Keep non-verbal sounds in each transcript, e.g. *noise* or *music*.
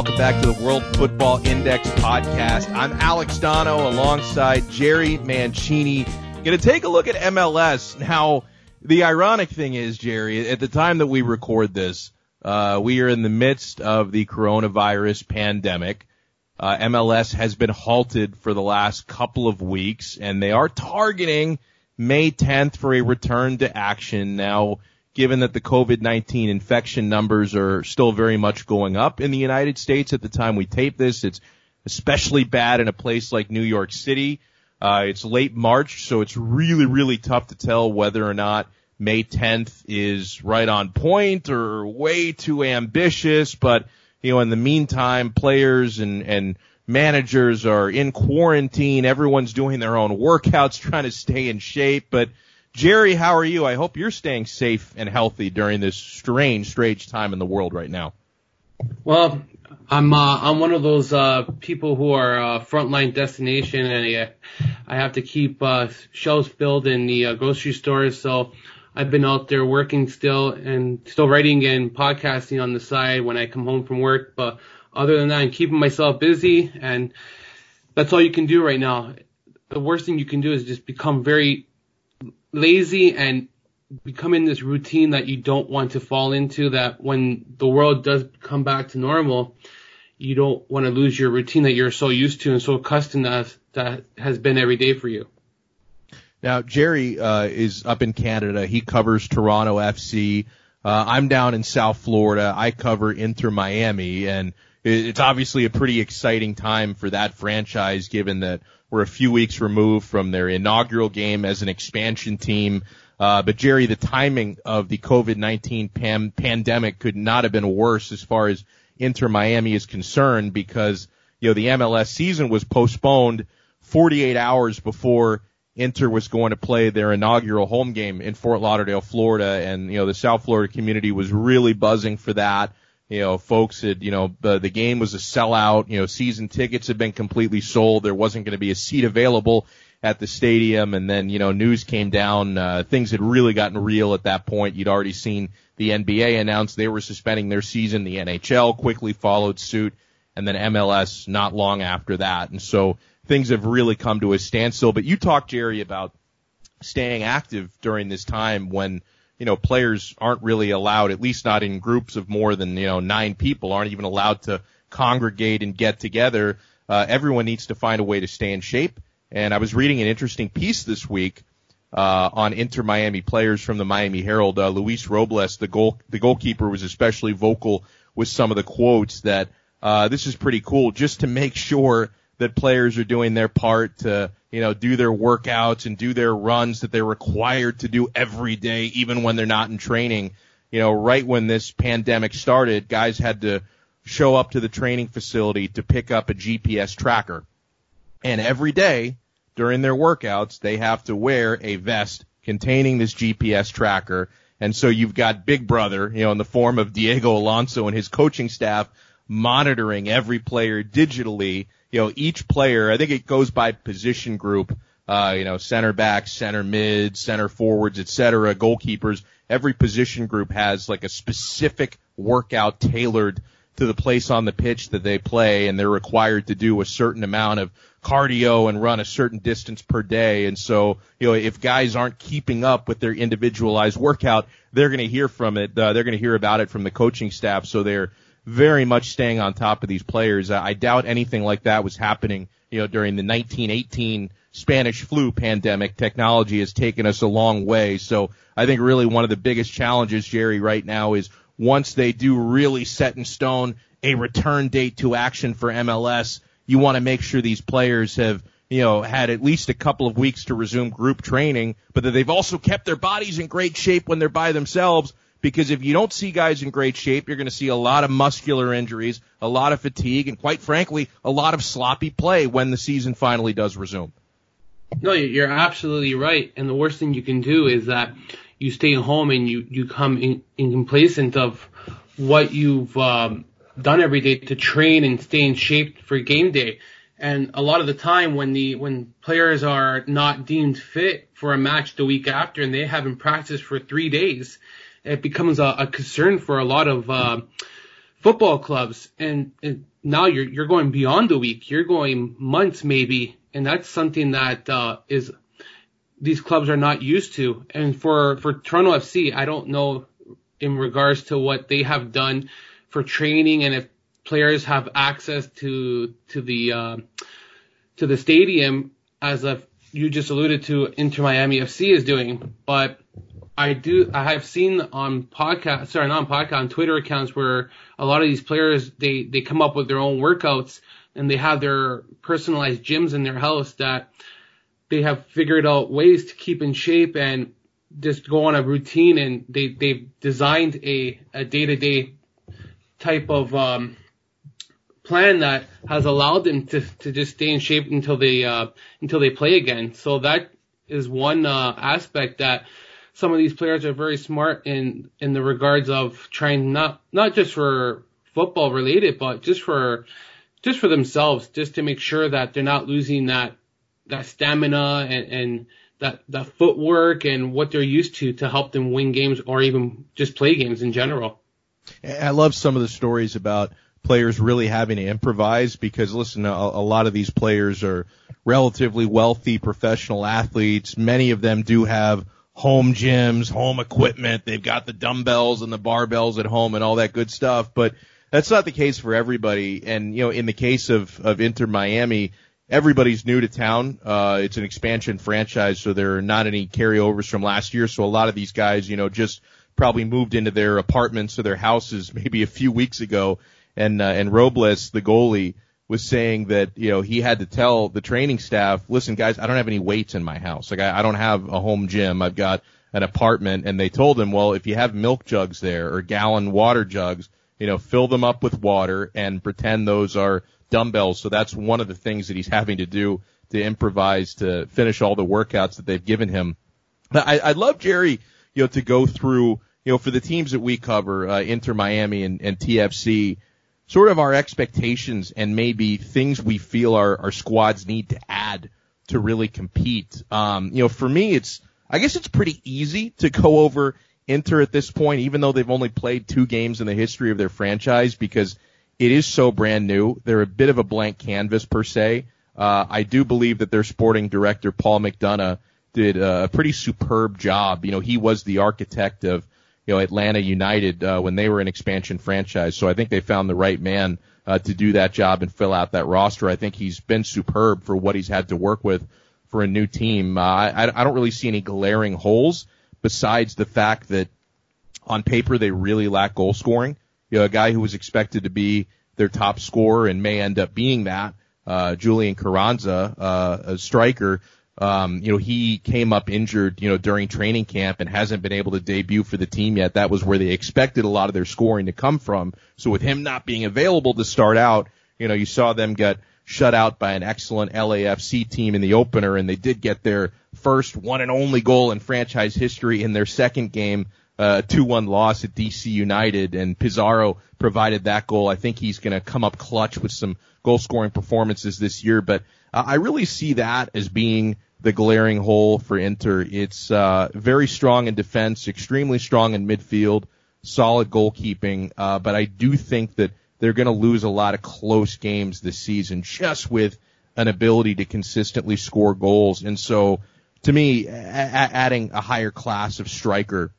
Welcome back to the World Football Index podcast. I'm Alex Dono alongside Jerry Mancini. Going to take a look at MLS. Now, the ironic thing is, Jerry, at the time that we record this, uh, we are in the midst of the coronavirus pandemic. Uh, MLS has been halted for the last couple of weeks, and they are targeting May 10th for a return to action. Now, given that the COVID-19 infection numbers are still very much going up in the United States at the time we tape this. It's especially bad in a place like New York City. Uh, it's late March, so it's really, really tough to tell whether or not May 10th is right on point or way too ambitious. But, you know, in the meantime, players and, and managers are in quarantine. Everyone's doing their own workouts, *laughs* trying to stay in shape. But, Jerry, how are you? I hope you're staying safe and healthy during this strange, strange time in the world right now. Well, I'm uh, I'm one of those uh, people who are uh, frontline destination, and I, have to keep uh, shelves filled in the uh, grocery stores. So I've been out there working still, and still writing and podcasting on the side when I come home from work. But other than that, I'm keeping myself busy, and that's all you can do right now. The worst thing you can do is just become very lazy and become in this routine that you don't want to fall into that when the world does come back to normal, you don't want to lose your routine that you're so used to and so accustomed to that has been every day for you. Now, Jerry uh, is up in Canada. He covers Toronto FC. Uh, I'm down in South Florida. I cover Inter Miami, and it's obviously a pretty exciting time for that franchise, given that we're a few weeks removed from their inaugural game as an expansion team. Uh, but Jerry, the timing of the COVID-19 pam- pandemic could not have been worse as far as Inter Miami is concerned because, you know, the MLS season was postponed 48 hours before Inter was going to play their inaugural home game in Fort Lauderdale, Florida. And, you know, the South Florida community was really buzzing for that. You know, folks had, you know, the, the game was a sellout. You know, season tickets had been completely sold. There wasn't going to be a seat available at the stadium. And then, you know, news came down. Uh, things had really gotten real at that point. You'd already seen the NBA announce they were suspending their season. The NHL quickly followed suit and then MLS not long after that. And so things have really come to a standstill. But you talked, Jerry, about staying active during this time when you know, players aren't really allowed, at least not in groups of more than, you know, nine people, aren't even allowed to congregate and get together. Uh, everyone needs to find a way to stay in shape. And I was reading an interesting piece this week uh, on Inter Miami players from the Miami Herald. Uh, Luis Robles, the goal the goalkeeper, was especially vocal with some of the quotes that uh, this is pretty cool, just to make sure that players are doing their part to you know, do their workouts and do their runs that they're required to do every day, even when they're not in training. You know, right when this pandemic started, guys had to show up to the training facility to pick up a GPS tracker. And every day during their workouts, they have to wear a vest containing this GPS tracker. And so you've got Big Brother, you know, in the form of Diego Alonso and his coaching staff monitoring every player digitally you know, each player, I think it goes by position group, uh, you know, center backs, center mids, center forwards, et cetera, goalkeepers. Every position group has like a specific workout tailored to the place on the pitch that they play and they're required to do a certain amount of cardio and run a certain distance per day. And so, you know, if guys aren't keeping up with their individualized workout, they're going to hear from it. Uh, they're going to hear about it from the coaching staff. So they're very much staying on top of these players. Uh, I doubt anything like that was happening, you know, during the 1918 Spanish flu pandemic. Technology has taken us a long way. So I think really one of the biggest challenges, Jerry, right now is once they do really set in stone a return date to action for MLS, you want to make sure these players have you know, had at least a couple of weeks to resume group training, but that they've also kept their bodies in great shape when they're by themselves because if you don't see guys in great shape, you're going to see a lot of muscular injuries, a lot of fatigue, and quite frankly, a lot of sloppy play when the season finally does resume. No, you're absolutely right. And the worst thing you can do is that you stay home and you, you come in, in complacent of what you've um, done every day to train and stay in shape for game day. And a lot of the time when the when players are not deemed fit for a match the week after and they haven't practiced for three days, it becomes a, a concern for a lot of uh, football clubs, and, and now you're you're going beyond the week. You're going months maybe, and that's something that uh, is these clubs are not used to. And for for Toronto FC, I don't know in regards to what they have done for training and if players have access to to the uh, to the stadium as a you just alluded to Inter Miami FC is doing, but I do I have seen on podcast sorry not on podcast on Twitter accounts where a lot of these players they they come up with their own workouts and they have their personalized gyms in their house that they have figured out ways to keep in shape and just go on a routine and they they've designed a a day to day type of um plan that has allowed them to to just stay in shape until they uh until they play again. So that is one uh aspect that some of these players are very smart in in the regards of trying not not just for football related, but just for just for themselves, just to make sure that they're not losing that that stamina and, and that that footwork and what they're used to to help them win games or even just play games in general. I love some of the stories about players really having to improvise because listen, a, a lot of these players are relatively wealthy professional athletes. Many of them do have home gyms, home equipment. They've got the dumbbells and the barbells at home and all that good stuff. But that's not the case for everybody. And, you know, in the case of, of Inter Miami, everybody's new to town. Uh, it's an expansion franchise, so there are not any carryovers from last year. So a lot of these guys, you know, just probably moved into their apartments or their houses *laughs* maybe a few weeks ago. And, uh, and Robles, the goalie, was saying that you know he had to tell the training staff, listen, guys, I don't have any weights in my house. Like I, I don't have a home gym. I've got an apartment, and they told him, well, if you have milk jugs there or gallon water jugs, you know, fill them up with water and pretend those are dumbbells. So that's one of the things that he's having to do to improvise to finish all the workouts that they've given him. I, I'd love Jerry, you know, to go through, you know, for the teams that we cover, uh, Inter Miami and, and TFC sort of our expectations and maybe things we feel our, our squads need to add to really compete. Um, you know, for me, it's, I guess it's pretty easy to go over Inter at this point, even though they've only played two games in the history of their franchise because it is so brand new. They're a bit of a blank canvas per se. Uh, I do believe that their sporting director, Paul McDonough, did a pretty superb job. You know, he was the architect of you know Atlanta United uh, when they were an expansion franchise. So I think they found the right man uh, to do that job and fill out that roster. I think he's been superb for what he's had to work with for a new team. Uh, I, I don't really see any glaring holes besides the fact that on paper they really lack goal scoring. You know, a guy who was expected to be their top scorer and may end up being that, uh, Julian Carranza, uh, a striker, um, you know, he came up injured, you know, during training camp and hasn't been able to debut for the team yet. That was where they expected a lot of their scoring to come from. So with him not being available to start out, you know, you saw them get shut out by an excellent LAFC team in the opener and they did get their first one and only goal in franchise history in their second game, uh, 2-1 loss at DC United and Pizarro provided that goal. I think he's going to come up clutch with some goal scoring performances this year, but uh, I really see that as being the glaring hole for Inter. It's uh, very strong in defense, extremely strong in midfield, solid goalkeeping, uh, but I do think that they're going to lose a lot of close games this season just with an ability to consistently score goals. And so, to me, a- adding a higher class of striker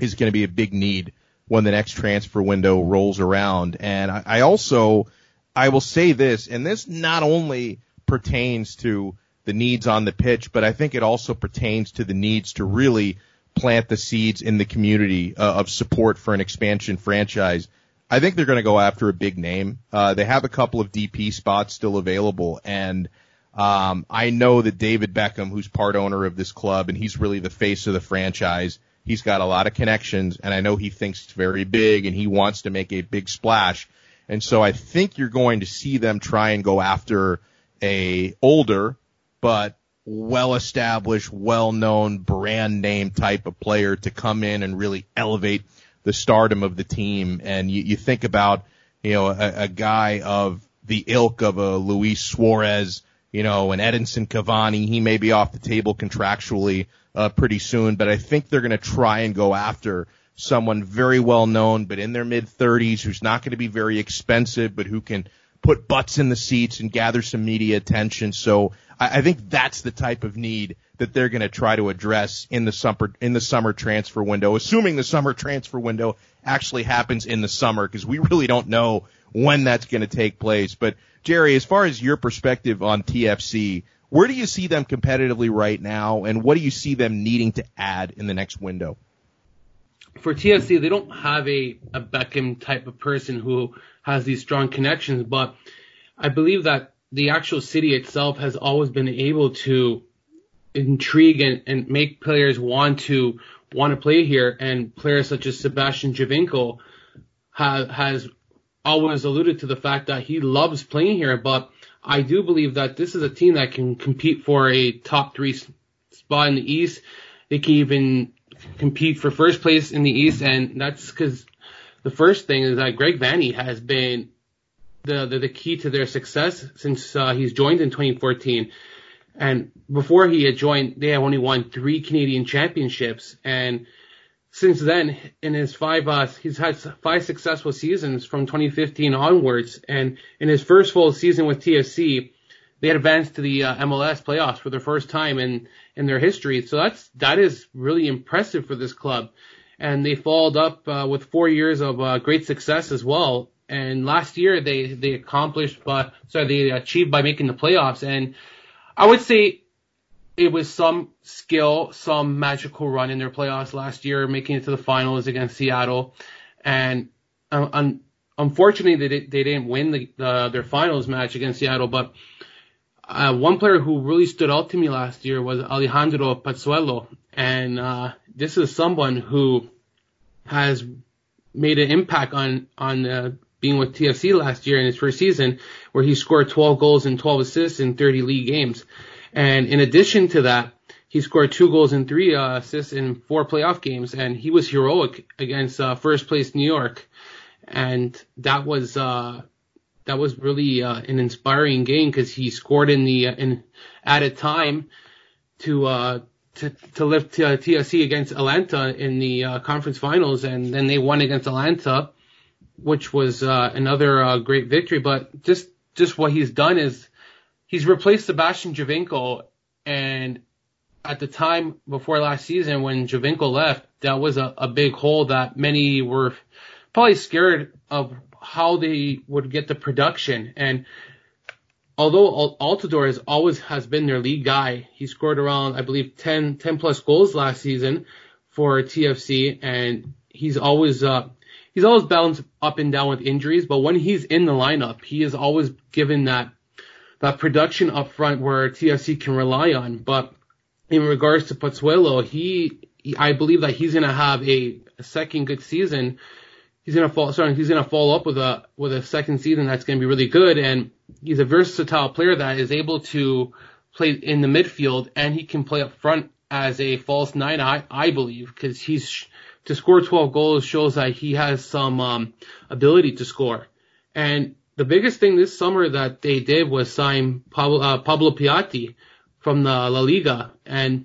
is going to be a big need when the next transfer window rolls around. And I, I also, I will say this, and this not only pertains to the needs on the pitch, but I think it also pertains to the needs to really plant the seeds in the community uh, of support for an expansion franchise. I think they're going to go after a big name. Uh, they have a couple of DP spots still available, and um, I know that David Beckham, who's part owner of this club, and he's really the face of the franchise. He's got a lot of connections, and I know he thinks it's very big, and he wants to make a big splash. And so I think you're going to see them try and go after a older but well established, well known brand name type of player to come in and really elevate the stardom of the team. And you, you think about, you know, a, a guy of the ilk of a Luis Suarez, you know, an Edinson Cavani, he may be off the table contractually uh, pretty soon, but I think they're going to try and go after someone very well known, but in their mid 30s, who's not going to be very expensive, but who can put butts in the seats and gather some media attention. So I, I think that's the type of need that they're going to try to address in the summer in the summer transfer window, assuming the summer transfer window actually happens in the summer, because we really don't know when that's going to take place. But Jerry, as far as your perspective on TFC, where do you see them competitively right now, and what do you see them needing to add in the next window? For TFC, they don't have a, a Beckham type of person who has these strong connections, but I believe that the actual city itself has always been able to intrigue and, and make players want to want to play here, and players such as Sebastian ha, has always alluded to the fact that he loves playing here, but I do believe that this is a team that can compete for a top three spot in the East. They can even compete for first place in the East, and that's because the first thing is that Greg Vanney has been the, the, the key to their success since uh, he's joined in 2014. And before he had joined, they have only won three Canadian championships. And since then, in his five, uh, he's had five successful seasons from 2015 onwards. And in his first full season with TFC, they advanced to the uh, MLS playoffs for the first time in, in their history. So that's, that is really impressive for this club. And they followed up uh, with four years of uh, great success as well. And last year they, they accomplished, by, sorry, they achieved by making the playoffs. And I would say it was some skill, some magical run in their playoffs last year, making it to the finals against Seattle. And uh, un- unfortunately, they, they didn't win the, the, their finals match against Seattle. But uh, one player who really stood out to me last year was Alejandro Pozuelo. And uh, this is someone who has made an impact on on uh, being with TFC last year in his first season, where he scored 12 goals and 12 assists in 30 league games. And in addition to that, he scored two goals and three uh, assists in four playoff games, and he was heroic against uh, first place New York, and that was uh, that was really uh, an inspiring game because he scored in the uh, in added time to uh, to to lift TFC against Atlanta in the conference finals, and then they won against Atlanta, which was another great victory. But just just what he's done is he's replaced Sebastian Giovinco, and at the time before last season when Giovinco left, that was a, a big hole that many were probably scared of how they would get the production. And although Altidore has always has been their lead guy, he scored around I believe 10, 10 plus goals last season for TFC, and he's always uh, he's always bounced up and down with injuries. But when he's in the lineup, he is always given that that production up front where TFC can rely on. But in regards to Pozuelo, he, he I believe that he's going to have a, a, second good season. He's to fall, sorry, he's to follow up with a, with a second season that's to be really good. And he's a versatile player that is able to play in the midfield and he can play up front as a false nine, I, I believe, because he's, to score 12 goals shows that he has some, um, ability to score. And the biggest thing this summer that they did was sign Pablo, uh, Pablo Piatti from the La Liga. And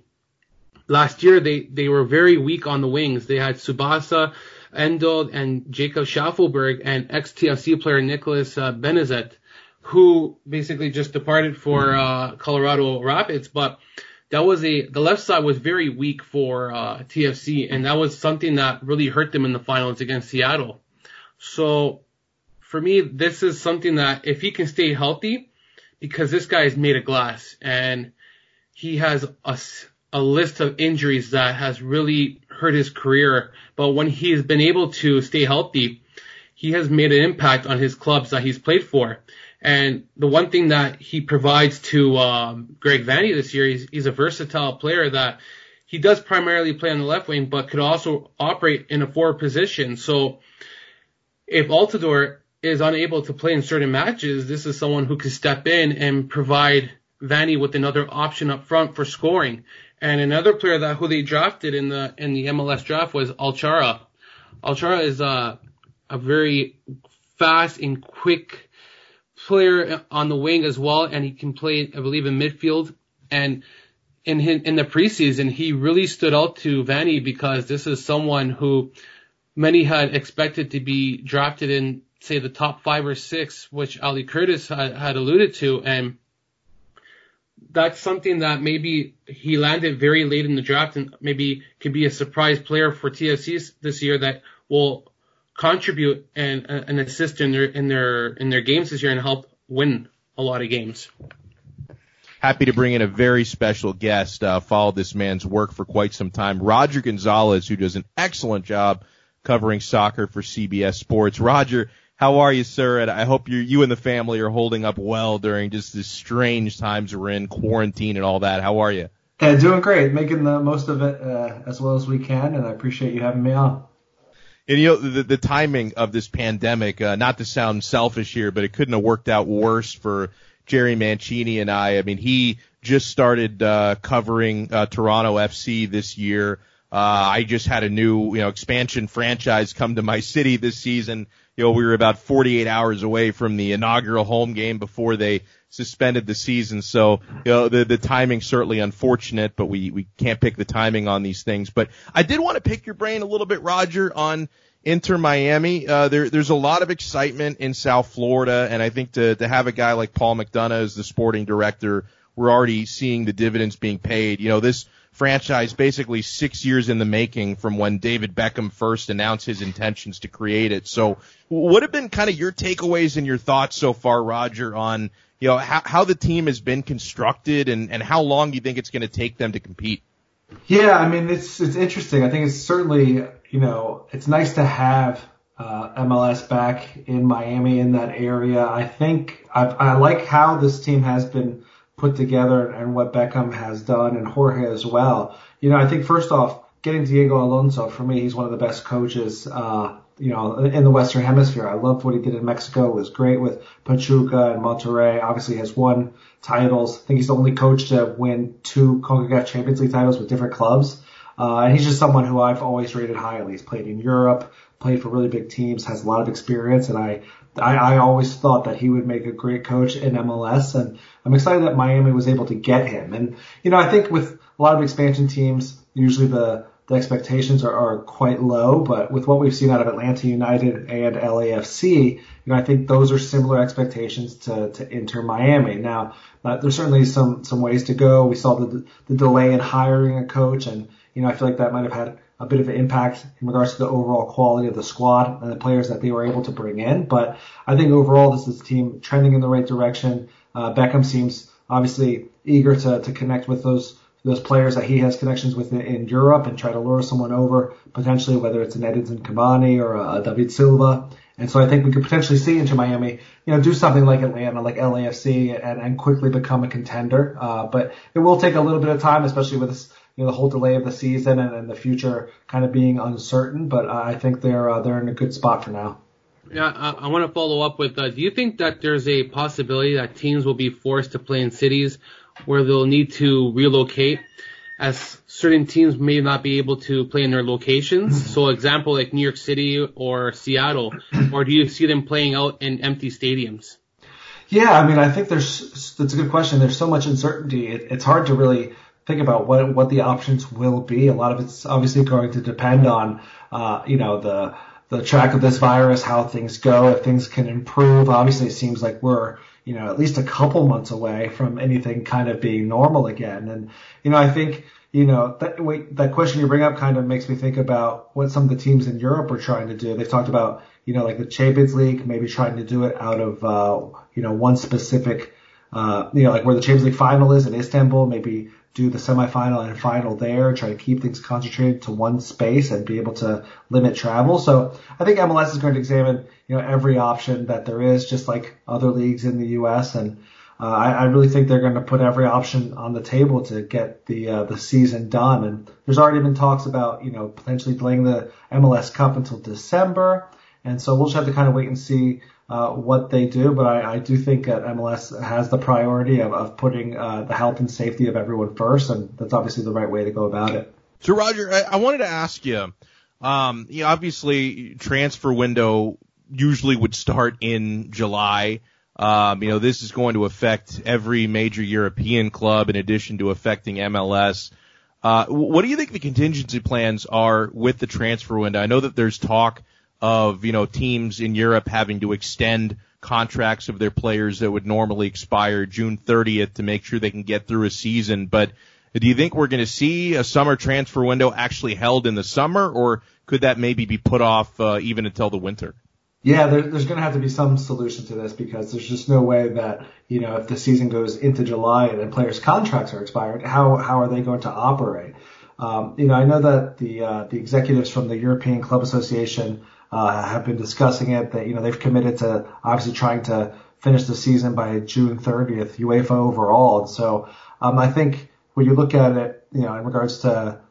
last year they, they were very weak on the wings. They had Tsubasa, Endo, and Jacob Shaffelburg and ex-TFC player Nicholas uh, Benezet, who basically just departed for uh, Colorado Rapids. But that was a the left side was very weak for uh, TFC, and that was something that really hurt them in the finals against Seattle. So for me, this is something that if he can stay healthy, because this guy is made of glass and he has a, a list of injuries that has really hurt his career. But when he's been able to stay healthy, he has made an impact on his clubs that he's played for. And the one thing that he provides to um, Greg Vanney this year, he's, he's a versatile player that he does primarily play on the left wing, but could also operate in a forward position. So if Altidore is unable to play in certain matches, this is someone who can step in and provide Vanney with another option up front for scoring. And another player that who they drafted in the in the MLS draft was Achara. Achara is a a very fast and quick player on the wing as well, and he can play, I believe, in midfield. And in in the preseason, he really stood out to Vanney because this is someone who many had expected to be drafted in, say, the top five or six, which Ali Curtis had, had alluded to. And that's something that maybe he landed very late in the draft and maybe could be a surprise player for TFC this year that will contribute and, and assist in their, in their, in their games this year and help win a lot of games. Happy to bring in a very special guest. Uh, followed this man's work for quite some time. Roger Gonzalez, who does an excellent job covering soccer for CBS Sports. Roger, how are you, sir? And I hope you you and the family are holding up well during just this strange times we're in, quarantine and all that. How are you? Yeah, doing great, making the most of it uh, as well as we can, and I appreciate you having me on. And you know the, the timing of this pandemic, uh, not to sound selfish here, but it couldn't have worked out worse for Jerry Mancini and I. I mean, he just started uh, covering uh, Toronto FC this year. Uh, I just had a new, you know, expansion franchise come to my city this season. You know, we were about 48 hours away from the inaugural home game before they suspended the season. So, you know, the, the timing certainly unfortunate, but we, we can't pick the timing on these things. But I did want to pick your brain a little bit, Roger, on Inter Miami. Uh, there, there's a lot of excitement in South Florida, and I think to, to have a guy like Paul McDonough as the sporting director, we're already seeing the dividends being paid. You know, this franchise basically six years in the making from when David Beckham first announced his intentions to create it. So what have been kind of your takeaways and your thoughts so far, Roger, on, you know, how, how the team has been constructed and, and how long do you think it's going to take them to compete? Yeah, I mean, it's, it's interesting. I think it's certainly, you know, it's nice to have uh, MLS back in Miami in that area. I think I, I like how this team has been put together and what Beckham has done and Jorge as well. You know, I think first off, getting Diego Alonso for me, he's one of the best coaches, uh, you know, in the Western Hemisphere. I loved what he did in Mexico. It was great with Pachuca and Monterrey. Obviously, has won titles. I think he's the only coach to win two CONCACAF Champions League titles with different clubs. Uh, and he's just someone who I've always rated highly. He's played in Europe, played for really big teams, has a lot of experience, and I I, I always thought that he would make a great coach in MLS, and I'm excited that Miami was able to get him. And you know, I think with a lot of expansion teams, usually the the expectations are, are quite low, but with what we've seen out of Atlanta United and LAFC, you know, I think those are similar expectations to, to Inter Miami. Now, uh, there's certainly some, some ways to go. We saw the, the delay in hiring a coach and, you know, I feel like that might have had a bit of an impact in regards to the overall quality of the squad and the players that they were able to bring in. But I think overall this is a team trending in the right direction. Uh, Beckham seems obviously eager to, to connect with those those players that he has connections with in, Europe and try to lure someone over potentially, whether it's an Edinson Cavani or a, a David Silva. And so I think we could potentially see Inter Miami, you know, do something like Atlanta, like LAFC, and, and quickly become a contender. Uh, but it will take a little bit of time, especially with this you know the whole delay of the season and, and the future kind of being uncertain. But uh, I think they're uh, they're in a good spot for now. Yeah, I, I want to follow up with. Uh, do you think that there's a possibility that teams will be forced to play in cities where they'll need to relocate, as certain teams may not be able to play in their locations? *laughs* so, example like New York City or Seattle, or do you see them playing out in empty stadiums? Yeah, I mean, I think there's that's a good question. There's so much uncertainty. It, it's hard to really think about what what the options will be. A lot of it's obviously going to depend on uh, you know the the track of this virus, how things go, if things can improve. Obviously, it seems like we're you know at least a couple months away from anything kind of being normal again. And you know, I think you know that wait, that question you bring up kind of makes me think about what some of the teams in Europe are trying to do. They've talked about you know like the Champions League, maybe trying to do it out of uh, you know one specific. Uh, you know, like where the Champions League final is in Istanbul, maybe do the semifinal and final there, try to keep things concentrated to one space and be able to limit travel. So I think MLS is going to examine, you know, every option that there is, just like other leagues in the U.S. And uh, I, I really think they're going to put every option on the table to get the uh, the season done. And there's already been talks about, you know, potentially playing the MLS Cup until December. And so we'll just have to kind of wait and see uh, what they do, but I, I do think that MLS has the priority of, of putting uh, the health and safety of everyone first, and that's obviously the right way to go about it. So, Roger, I, I wanted to ask you, um, you know, obviously transfer window usually would start in July. Um, you know, this is going to affect every major European club in addition to affecting MLS. Uh, what do you think the contingency plans are with the transfer window? I know that there's talk of, you know, teams in Europe having to extend contracts of their players that would normally expire June 30th to make sure they can get through a season. But do you think we're going to see a summer transfer window actually held in the summer, or could that maybe be put off uh, even until the winter? Yeah, there, there's going to have to be some solution to this because there's just no way that you know if the season goes into July and then players' contracts are expired, how how are they going to operate? Um, you know, I know that the uh, the executives from the European Club Association uh, have been discussing it. That you know they've committed to obviously trying to finish the season by June 30th, UEFA overall. And so um, I think when you look at it, you know, in regards to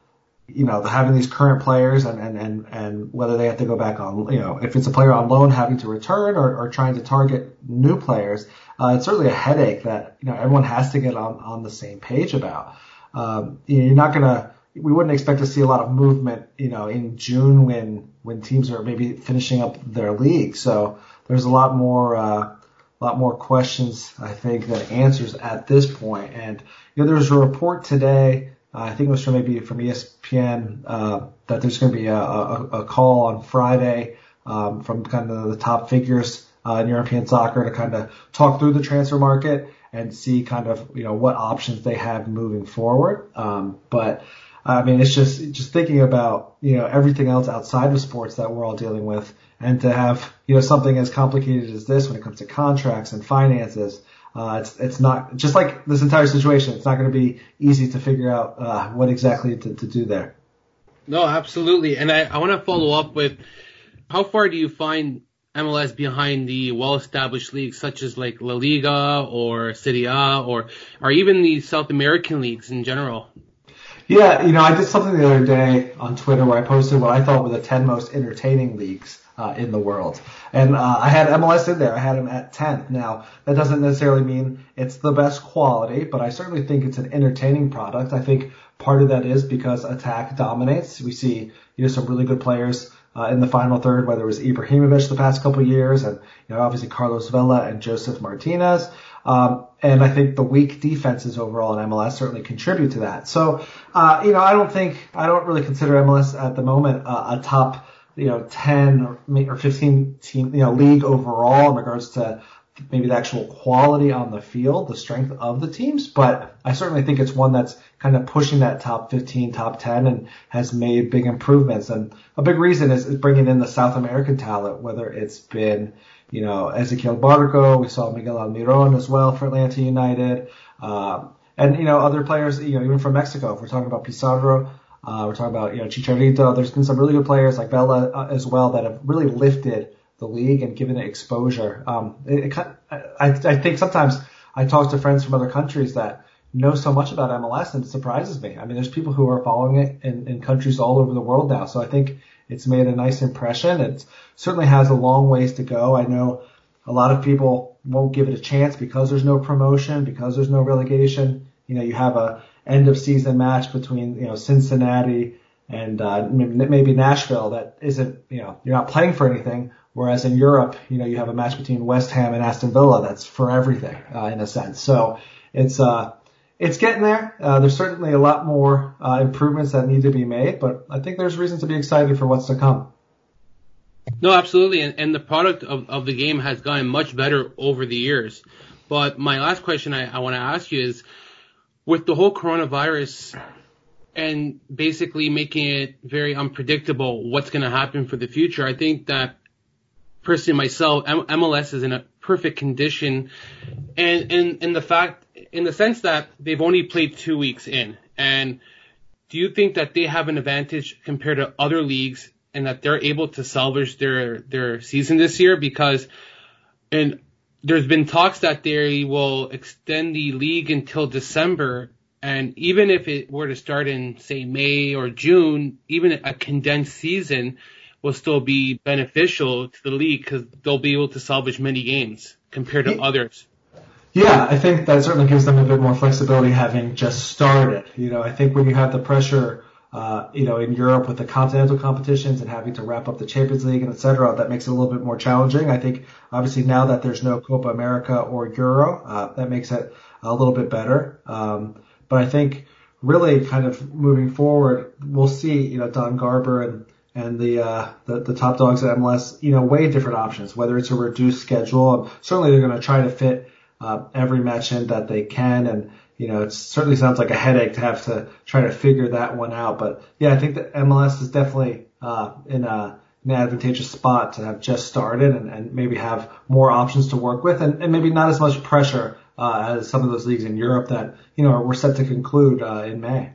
you know, having these current players and, and, and, and whether they have to go back on, you know, if it's a player on loan having to return or, or trying to target new players, uh, it's certainly a headache that, you know, everyone has to get on, on the same page about. Um, you're not going to, we wouldn't expect to see a lot of movement, you know, in June when, when teams are maybe finishing up their league. So there's a lot more, uh, lot more questions, I think, than answers at this point. And, you know, there was a report today, uh, I think it was from maybe from ESPN uh, that there's going to be a, a, a, call on Friday um, from kind of the top figures uh, in European soccer to kind of talk through the transfer market and see kind of you know what options they have moving forward. Um, but I mean, it's just just thinking about you know everything else outside of sports that we're all dealing with, and to have you know something as complicated as this when it comes to contracts and finances. Uh, it's it's not just like this entire situation. It's not going to be easy to figure out uh, what exactly to, to do there. No, absolutely. And I, I want to follow up with how far do you find MLS behind the well-established leagues such as like La Liga or Serie A or or even the South American leagues in general? Yeah, you know, I did something the other day on Twitter where I posted what I thought were the 10 most entertaining leagues uh, in the world. And uh, I had MLS in there. I had them at 10th. Now, that doesn't necessarily mean it's the best quality, but I certainly think it's an entertaining product. I think part of that is because attack dominates. We see you know some really good players uh, in the final third, whether it was Ibrahimovic the past couple years, and you know obviously Carlos Vela and Josef Martinez. Um, and I think the weak defenses overall in MLS certainly contribute to that. So, uh, you know, I don't think I don't really consider MLS at the moment uh, a top you know, 10 or 15 team, you know, league overall in regards to maybe the actual quality on the field, the strength of the teams. But I certainly think it's one that's kind of pushing that top 15, top 10 and has made big improvements. And a big reason is, bringing in the South American talent, whether it's been, you know, Ezequiel Barco, we saw Miguel Almiron as well for Atlanta United, uh, and, you know, other players, you know, even from Mexico, if we're talking about Pizarro, uh, we're talking about, you know, Chicharito. There's been some really good players like Vela uh, as well that have really lifted the league and given it exposure. Um, it, it, I, I think sometimes I talk to friends from other countries that know so much about MLS and it surprises me. I mean, there's people who are following it in, in countries all over the world now. So I think it's made a nice impression. It certainly has a long ways to go. I know a lot of people won't give it a chance because there's no promotion, because there's no relegation. You know, you have a end of season match between you know Cincinnati and uh, maybe Nashville that isn't you know you're not playing for anything. Whereas in Europe, you know you have a match between West Ham and Aston Villa that's for everything uh, in a sense. So it's uh it's getting there. Uh, there's certainly a lot more uh, improvements that need to be made, but I think there's reason to be excited for what's to come. No, absolutely, and, and the product of, of the game has gotten much better over the years. But my last question I, I want to ask you is, with the whole coronavirus and basically making it very unpredictable what's going to happen for the future, I think that personally myself, MLS is in a perfect condition, and in in the fact, in the sense that they've only played two weeks in, and do you think that they have an advantage compared to other leagues, and that they're able to salvage their their season this year because, and there's been talks that they will extend the league until December. And even if it were to start in, say, May or June, even a condensed season will still be beneficial to the league because they'll be able to salvage many games compared to yeah. others. Yeah, I think that certainly gives them a bit more flexibility having just started. You know, I think when you have the pressure uh, you know, in Europe with the continental competitions and having to wrap up the Champions League and et cetera, that makes it a little bit more challenging. I think obviously now that there's no Copa America or Euro, uh, that makes it a little bit better. Um, but I think really kind of moving forward, we'll see, you know, Don Garber and, and the, uh, the, the top dogs at MLS, you know, weigh different options, whether it's a reduced schedule. Certainly they're going to try to fit, uh, every match in that they can. And, you know, it certainly sounds like a headache to have to try to figure that one out. But yeah, I think that MLS is definitely, uh, in a, an advantageous spot to have just started and, and maybe have more options to work with and, and maybe not as much pressure uh, as some of those leagues in Europe that you know we're set to conclude uh, in May.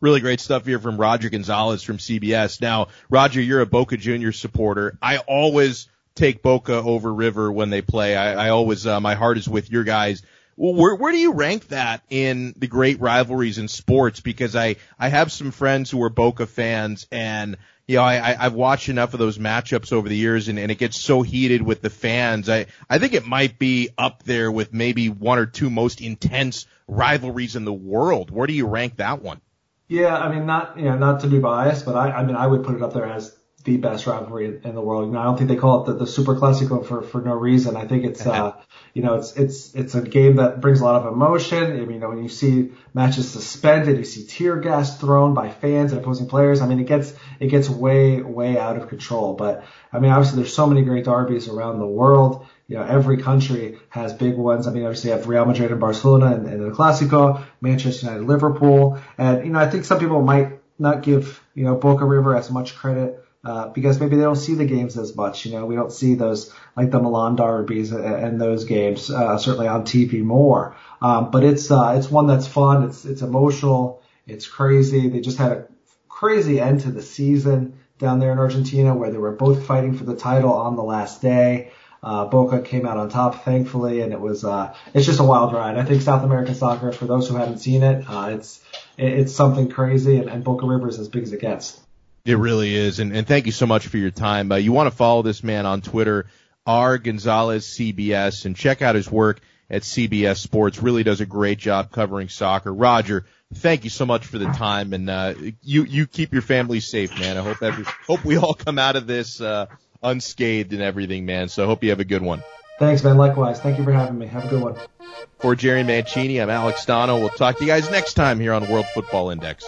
Really great stuff here from Roger Gonzalez from CBS. Now, Roger, you're a Boca Juniors supporter. I always take Boca over River when they play. I, I always, uh, my heart is with your guys. Where where do you rank that in the great rivalries in sports? Because I I have some friends who are Boca fans, and you know I I've watched enough of those matchups over the years, and, and it gets so heated with the fans. I I think it might be up there with maybe one or two most intense rivalries in the world. Where do you rank that one? Yeah, I mean, not you know not to be biased, but I I mean I would put it up there as the best rivalry in, the world. You know, I don't think they call it the, the Super Classico for, for no reason. I think it's, uh, *laughs* you know, it's, it's, it's a game that brings a lot of emotion. I mean, you know, when you see matches suspended, you see tear gas thrown by fans and opposing players. I mean, it gets, it gets way, way out of control. But I mean, obviously there's so many great derbies around the world. You know, every country has big ones. I mean, obviously you have Real Madrid and Barcelona and, and the Clasico, Manchester United, Liverpool. And, you know, I think some people might not give, you know, Boca River as much credit uh, because maybe they don't see the games as much. You know, we don't see those like the Milan derbies and those games uh, certainly on TV more. Um, but it's uh, it's one that's fun. It's it's emotional. It's crazy. They just had a crazy end to the season down there in Argentina where they were both fighting for the title on the last day. Uh, Boca came out on top, thankfully, and it was uh, it's just a wild ride. I think South American soccer, for those who haven't seen it, uh, it's it's something crazy, and, and Boca River is as big as it gets. It really is, and, and thank you so much for your time. Uh, you want to follow this man on Twitter, R Gonzalez CBS, and check out his work at CBS Sports. Really does a great job covering soccer. Roger, thank you so much for the time, and uh, you you keep your family safe, man. I hope every hope we all come out of this uh, unscathed and everything, man. So I hope you have a good one. Thanks, man. Likewise. Thank you for having me. Have a good one. For Jerry Mancini, I'm Alex Donno. We'll talk to you guys next time here on World Football Index.